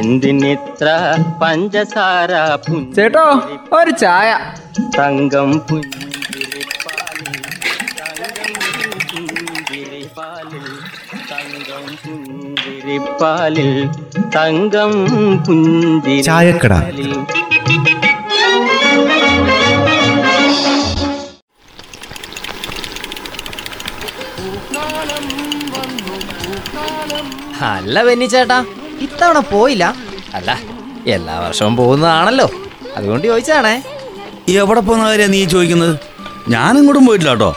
എന്തിനിത്ര പഞ്ചസാര ചേട്ടോ ഒരു ചായ തങ്കം പുഞ്ചിരിപ്പാലിൽ തങ്കം പുഞ്ചിരിപ്പാലിൽ തങ്കം. പുഞ്ചിരിപ്പാലിൽ അല്ല വെന്നി ചേട്ടാ ഇത്തവണ പോയില്ല. അല്ല എല്ലാ വർഷവും പോകുന്നതാണല്ലോ. അതുകൊണ്ട് ചോദിച്ചാണേ എവിടെ പോകുന്ന നീ ചോദിക്കുന്നത്? ഞാനിങ്ങോട്ടും പോയിട്ടില്ല കേട്ടോ.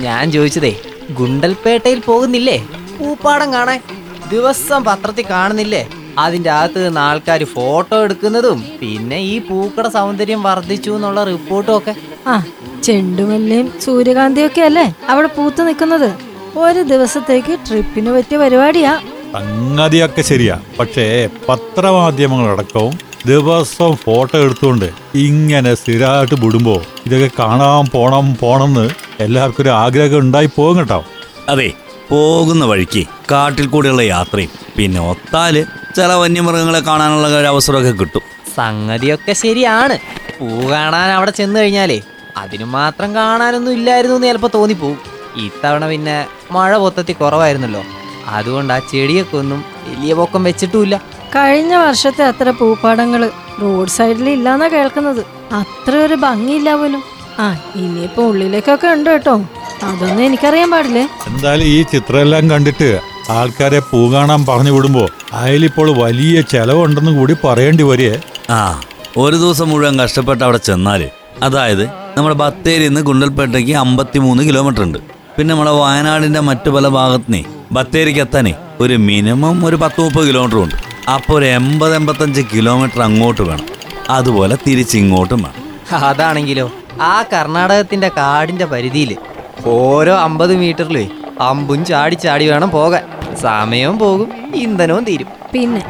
ഞാൻ ചോദിച്ചതേ ഗുണ്ടൽപേട്ടയിൽ പോകുന്നില്ലേ? പൂപ്പാടം കാണാൻ ദിവസം പത്രത്തിൽ കാണുന്നില്ലേ? അതിന്റെ അകത്ത് നിന്ന് ആൾക്കാർ ഫോട്ടോ എടുക്കുന്നതും പിന്നെ ഈ പൂക്കട സൗന്ദര്യം വർദ്ധിച്ചു എന്നുള്ള റിപ്പോർട്ടും ഒക്കെ. ആ ചെണ്ടുമല്ലിയും സൂര്യകാന്തിയൊക്കെ അല്ലേ? അവിടെ പൂത്ത് നിൽക്കുന്നത്. ഒരു ദിവസത്തേക്ക് ട്രിപ്പിന് പറ്റിയ പരിപാടിയാ. സംഗതിയൊക്കെ ശരിയാ. പക്ഷേ പത്രമാധ്യമങ്ങളടക്കവും ദിവസവും ഫോട്ടോ എടുത്തുകൊണ്ട് ഇങ്ങനെ സ്ഥിരമായിട്ട് വിടുമ്പോ ഇതൊക്കെ കാണാൻ പോണം പോണമെന്ന് എല്ലാവർക്കും ഒരു ആഗ്രഹം ഉണ്ടായി പോകും കേട്ടോ. അതെ പോകുന്ന വഴിക്ക് കാട്ടിൽ കൂടെയുള്ള യാത്രയും പിന്നെ ഒത്താൽ ചില വന്യമൃഗങ്ങളെ കാണാനുള്ള ഒരു അവസരമൊക്കെ കിട്ടും. സംഗതിയൊക്കെ ശരിയാണ്. പൂ കാണാൻ അവിടെ ചെന്ന് കഴിഞ്ഞാലേ അതിനു മാത്രം കാണാനൊന്നും ഇല്ലായിരുന്നു എന്ന് ചിലപ്പോൾ തോന്നിപ്പോവും. ഇത്തവണ പിന്നെ മഴ പൊത്തത്തി കുറവായിരുന്നല്ലോ. അതുകൊണ്ട് ആ ചെടിയൊക്കെ ഒന്നും വലിയ പൊക്കം വെച്ചിട്ടുമില്ല. കഴിഞ്ഞ വർഷത്തെ അത്ര പൂപ്പാടങ്ങൾ റോഡ് സൈഡിൽ ഇല്ലാന്നാ കേൾക്കുന്നത്. അത്ര ഒരു ഭംഗിയില്ല പോലും. ആ ഇനിയിപ്പോ ഉള്ളിലേക്കൊക്കെ ഉണ്ട് കേട്ടോ. അതൊന്നും എനിക്കറിയാൻ പാടില്ലേ? എന്തായാലും ഈ ചിത്രമെല്ലാം കണ്ടിട്ട് ആൾക്കാരെ പൂ കാണാൻ പറഞ്ഞു വിടുമ്പോ അതിലിപ്പോൾ വലിയ ചെലവുണ്ടെന്ന് കൂടി പറയേണ്ടി വരികേ ആ ഒരു ദിവസം മുഴുവൻ കഷ്ടപ്പെട്ട് അവിടെ ചെന്നാൽ അതായത് നമ്മുടെ ബത്തേരിയിൽ നിന്ന് ഗുണ്ടൽപേട്ടയ്ക്ക് അമ്പത്തിമൂന്ന് കിലോമീറ്റർ ഉണ്ട്. പിന്നെ നമ്മുടെ വയനാടിന്റെ മറ്റു പല ഭാഗത്തുനിന്നേ ബത്തേരിക്ക് എത്താനേ ഒരു മിനിമം ഒരു പത്ത് മുപ്പത് കിലോമീറ്റർ ഉണ്ട്. അപ്പോൾ ഒരു എൺപത് എൺപത്തഞ്ച് കിലോമീറ്റർ അങ്ങോട്ട് വേണം. അതുപോലെ തിരിച്ചിങ്ങോട്ടും വേണം. അതാണെങ്കിലോ ആ കർണാടകത്തിന്റെ കാടിന്റെ പരിധിയിൽ ഓരോ അമ്പത് മീറ്ററിലേ അമ്പും ചാടി ചാടി വേണം പോകാൻ. സമയവും പോകും ഇന്ധനവും തീരും. പിന്നെ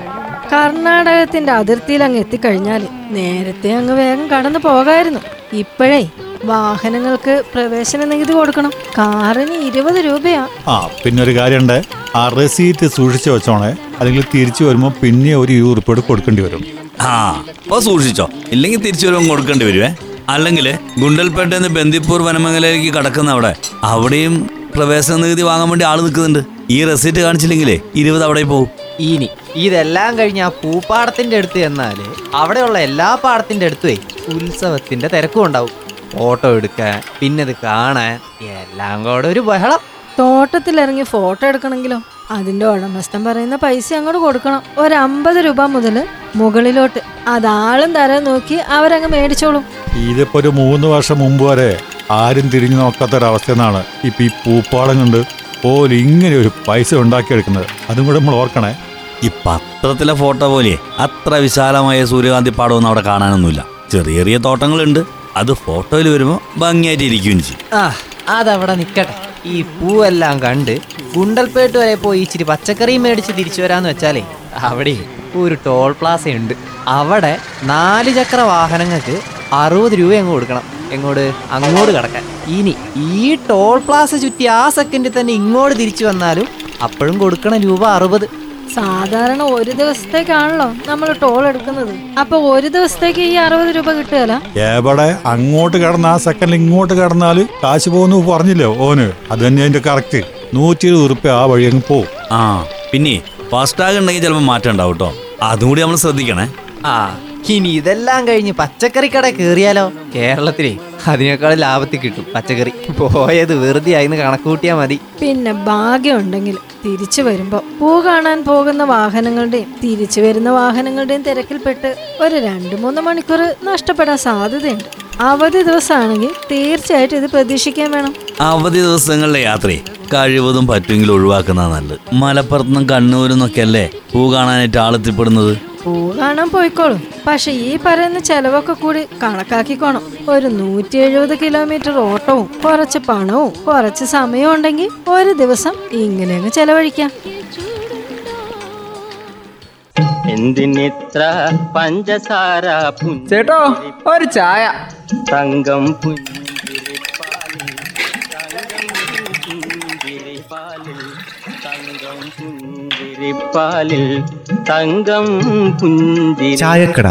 കർണാടകത്തിന്റെ അതിർത്തിയിൽ അങ്ങ് എത്തിക്കഴിഞ്ഞാൽ നേരത്തെ അങ്ങ് വേഗം കടന്നു പോകായിരുന്നു. ഇപ്പോഴേ വാഹനങ്ങൾക്ക് പ്രവേശന നികുതി കൊടുക്കണം. കാറിന് ഇരുപത് രൂപയാ. ആ പിന്നെ ഒരു കാര്യമുണ്ട് ആ റെസീറ്റ് സൂക്ഷിച്ചു വെച്ചോണേ. അല്ലെങ്കിൽ തിരിച്ചു വരുമ്പോൾ പിന്നെ ഒരു യൂറിപ്പോട് കൊടുക്കേണ്ടി വരും. ആ അപ്പൊ സൂക്ഷിച്ചോ. ഇല്ലെങ്കിൽ തിരിച്ചു വരുമ്പോൾ കൊടുക്കേണ്ടി വരുവേ. അല്ലെങ്കിൽ ഗുണ്ടൽപേട്ടയിൽ നിന്ന് ബന്ദിപ്പൂർ വനമേഖലയിലേക്ക് കടക്കുന്ന അവിടെ അവിടെയും പ്രവേശന നികുതി വാങ്ങാൻ വേണ്ടി ആൾ നിൽക്കുന്നുണ്ട്. ഈ റെസീറ്റ് കാണിച്ചില്ലെങ്കിലേ ഇരുപത് അവിടെ പോകും ഇനി ഇതെല്ലാം കഴിഞ്ഞ് ആ പൂപ്പാടത്തിന്റെ അടുത്ത് ചെന്നാൽ അവിടെയുള്ള എല്ലാ പാടത്തിന്റെ അടുത്തുവേ ഉത്സവത്തിന്റെ തിരക്കും ഉണ്ടാവും. ഫോട്ടോ എടുക്കാൻ പിന്നെ ഇത് കാണാൻ എല്ലാം കൂടെ ഒരു ബഹളം. തോട്ടത്തിലിറങ്ങി ഫോട്ടോ എടുക്കണമെങ്കിലോ? അതിന്റെ ഉടമസ്ഥൻ പറയുന്ന പൈസ അങ്ങോട്ട് കൊടുക്കണം. ഒരു അമ്പത് രൂപ മുതൽ മുകളിലോട്ട്. അതാളും തരാൻ നോക്കി അവരങ്ങ് മേടിച്ചോളും. ഇതിപ്പോ ഒരു മൂന്ന് വർഷം മുമ്പ് വരെ ആരും തിരിഞ്ഞു നോക്കാത്തൊരവസ്ഥ എന്നാണ് ഇപ്പൊ ഈ പൂപ്പാടം കൊണ്ട് പോലും ഇങ്ങനെ ഒരു പൈസ ഉണ്ടാക്കിയെടുക്കുന്നത്. അതും കൂടെ നമ്മൾ ഓർക്കണേ. ഈ പത്രത്തിലെ ഫോട്ടോ പോലെ അത്ര വിശാലമായ സൂര്യകാന്തി പാടമൊന്നും അവിടെ കാണാനൊന്നുമില്ല. ചെറിയ ചെറിയ തോട്ടങ്ങളുണ്ട്. അത് ഫോട്ടോയിൽ വരുമ്പോൾ ഭംഗിയായിട്ട് ഇരിക്കുകയും ചെയ്യും. ആ അതവിടെ നിക്കട്ടെ. ഈ പൂവെല്ലാം കണ്ട് ഗുണ്ടൽപേട്ട് വരെ പോയി ഇച്ചിരി പച്ചക്കറിയും മേടിച്ച് തിരിച്ചു വരാന്ന് വെച്ചാലേ അവിടെ ഒരു ടോൾ പ്ലാസ ഉണ്ട് അവിടെ നാല് ചക്ര വാഹനങ്ങൾക്ക് അറുപത് രൂപ അങ്ങ് കൊടുക്കണം. എങ്ങോട്ട്? അങ്ങോട്ട് കടക്കാൻ. ഇനി ഈ ടോൾ പ്ലാസ ചുറ്റി ആ സെക്കൻഡിൽ തന്നെ ഇങ്ങോട്ട് തിരിച്ചു വന്നാലും അപ്പോഴും കൊടുക്കണം രൂപ അറുപത്. സാധാരണ ഒരു ദിവസത്തേക്കാണല്ലോ നമ്മൾ ടോൾ എടുക്കുന്നത്. അപ്പൊ ഒരു ദിവസത്തേക്ക് ഈ അറുപത് രൂപ കിട്ടുകയല്ല? എവിടെ? അങ്ങോട്ട് കടന്ന ആ സെക്കൻഡിൽ ഇങ്ങോട്ട് കടന്നാൽ കാശ് പോകുന്നു പറഞ്ഞില്ലേ ഓന്? അത് തന്നെ അതിന്റെ കറക്റ്റ് നൂറ്റി ഇരുപത് റുപ്യ ആ വഴി അങ്ങ് പോവും. ആ പിന്നെ ഫാസ്റ്റാഗ് ഉണ്ടെങ്കിൽ ചിലപ്പോൾ മാറ്റം ഉണ്ടാവും കേട്ടോ. അതും കൂടി നമ്മൾ ശ്രദ്ധിക്കണേ. ആ. ഇനി ഇതെല്ലാം കഴിഞ്ഞ് പച്ചക്കറി കട കയറിയാലോ? കേരളത്തിലെ അതിനേക്കാൾ ലാഭത്തിൽ കിട്ടും പച്ചക്കറി. പോയത് വെറുതെ ആയിന്ന് കണക്കൂട്ടിയാ മതി. പിന്നെ ഭാഗ്യമുണ്ടെങ്കിൽ തിരിച്ചു വരുമ്പോ പൂ കാണാൻ പോകുന്ന വാഹനങ്ങളുടെയും തിരിച്ചു വരുന്ന വാഹനങ്ങളുടെയും തിരക്കിൽപ്പെട്ട് ഒരു രണ്ടു മൂന്ന് മണിക്കൂർ നഷ്ടപ്പെടാൻ സാധ്യതയുണ്ട്. അവധി ദിവസമാണെങ്കിൽ തീർച്ചയായിട്ടും ഇത് പ്രതീക്ഷിക്കാൻ വേണം. അവധി ദിവസങ്ങളിലെ യാത്രയെ കഴിവതും പറ്റുമെങ്കിൽ ഒഴിവാക്കുന്നതാണ് നല്ലത്. മലപ്പുറത്തുനിന്നും കണ്ണൂരിൽ നിന്നൊക്കെ അല്ലേ പൂ കാണാനായിട്ട് ആളെത്തിപ്പെടുന്നത്? പൂ കാണാൻ പോയിക്കോളും. പക്ഷെ ഈ പറയുന്ന ചെലവൊക്കെ കൂടി കണക്കാക്കിക്കോണം. ഒരു നൂറ്റി എഴുപത് കിലോമീറ്റർ ഓട്ടവും കുറച്ച് പണവും കുറച്ച് സമയവും ഉണ്ടെങ്കിൽ ഒരു ദിവസം ഇങ്ങനെ അങ്ങ് ചെലവഴിക്കാം. എന്തിനിത്ര പഞ്ചസാര ചേട്ടോ ഒരു ചായ. തങ്കം പുഞ്ചിരിപ്പാലിൽ തങ്കം പുഞ്ചിരി ചായക്കട.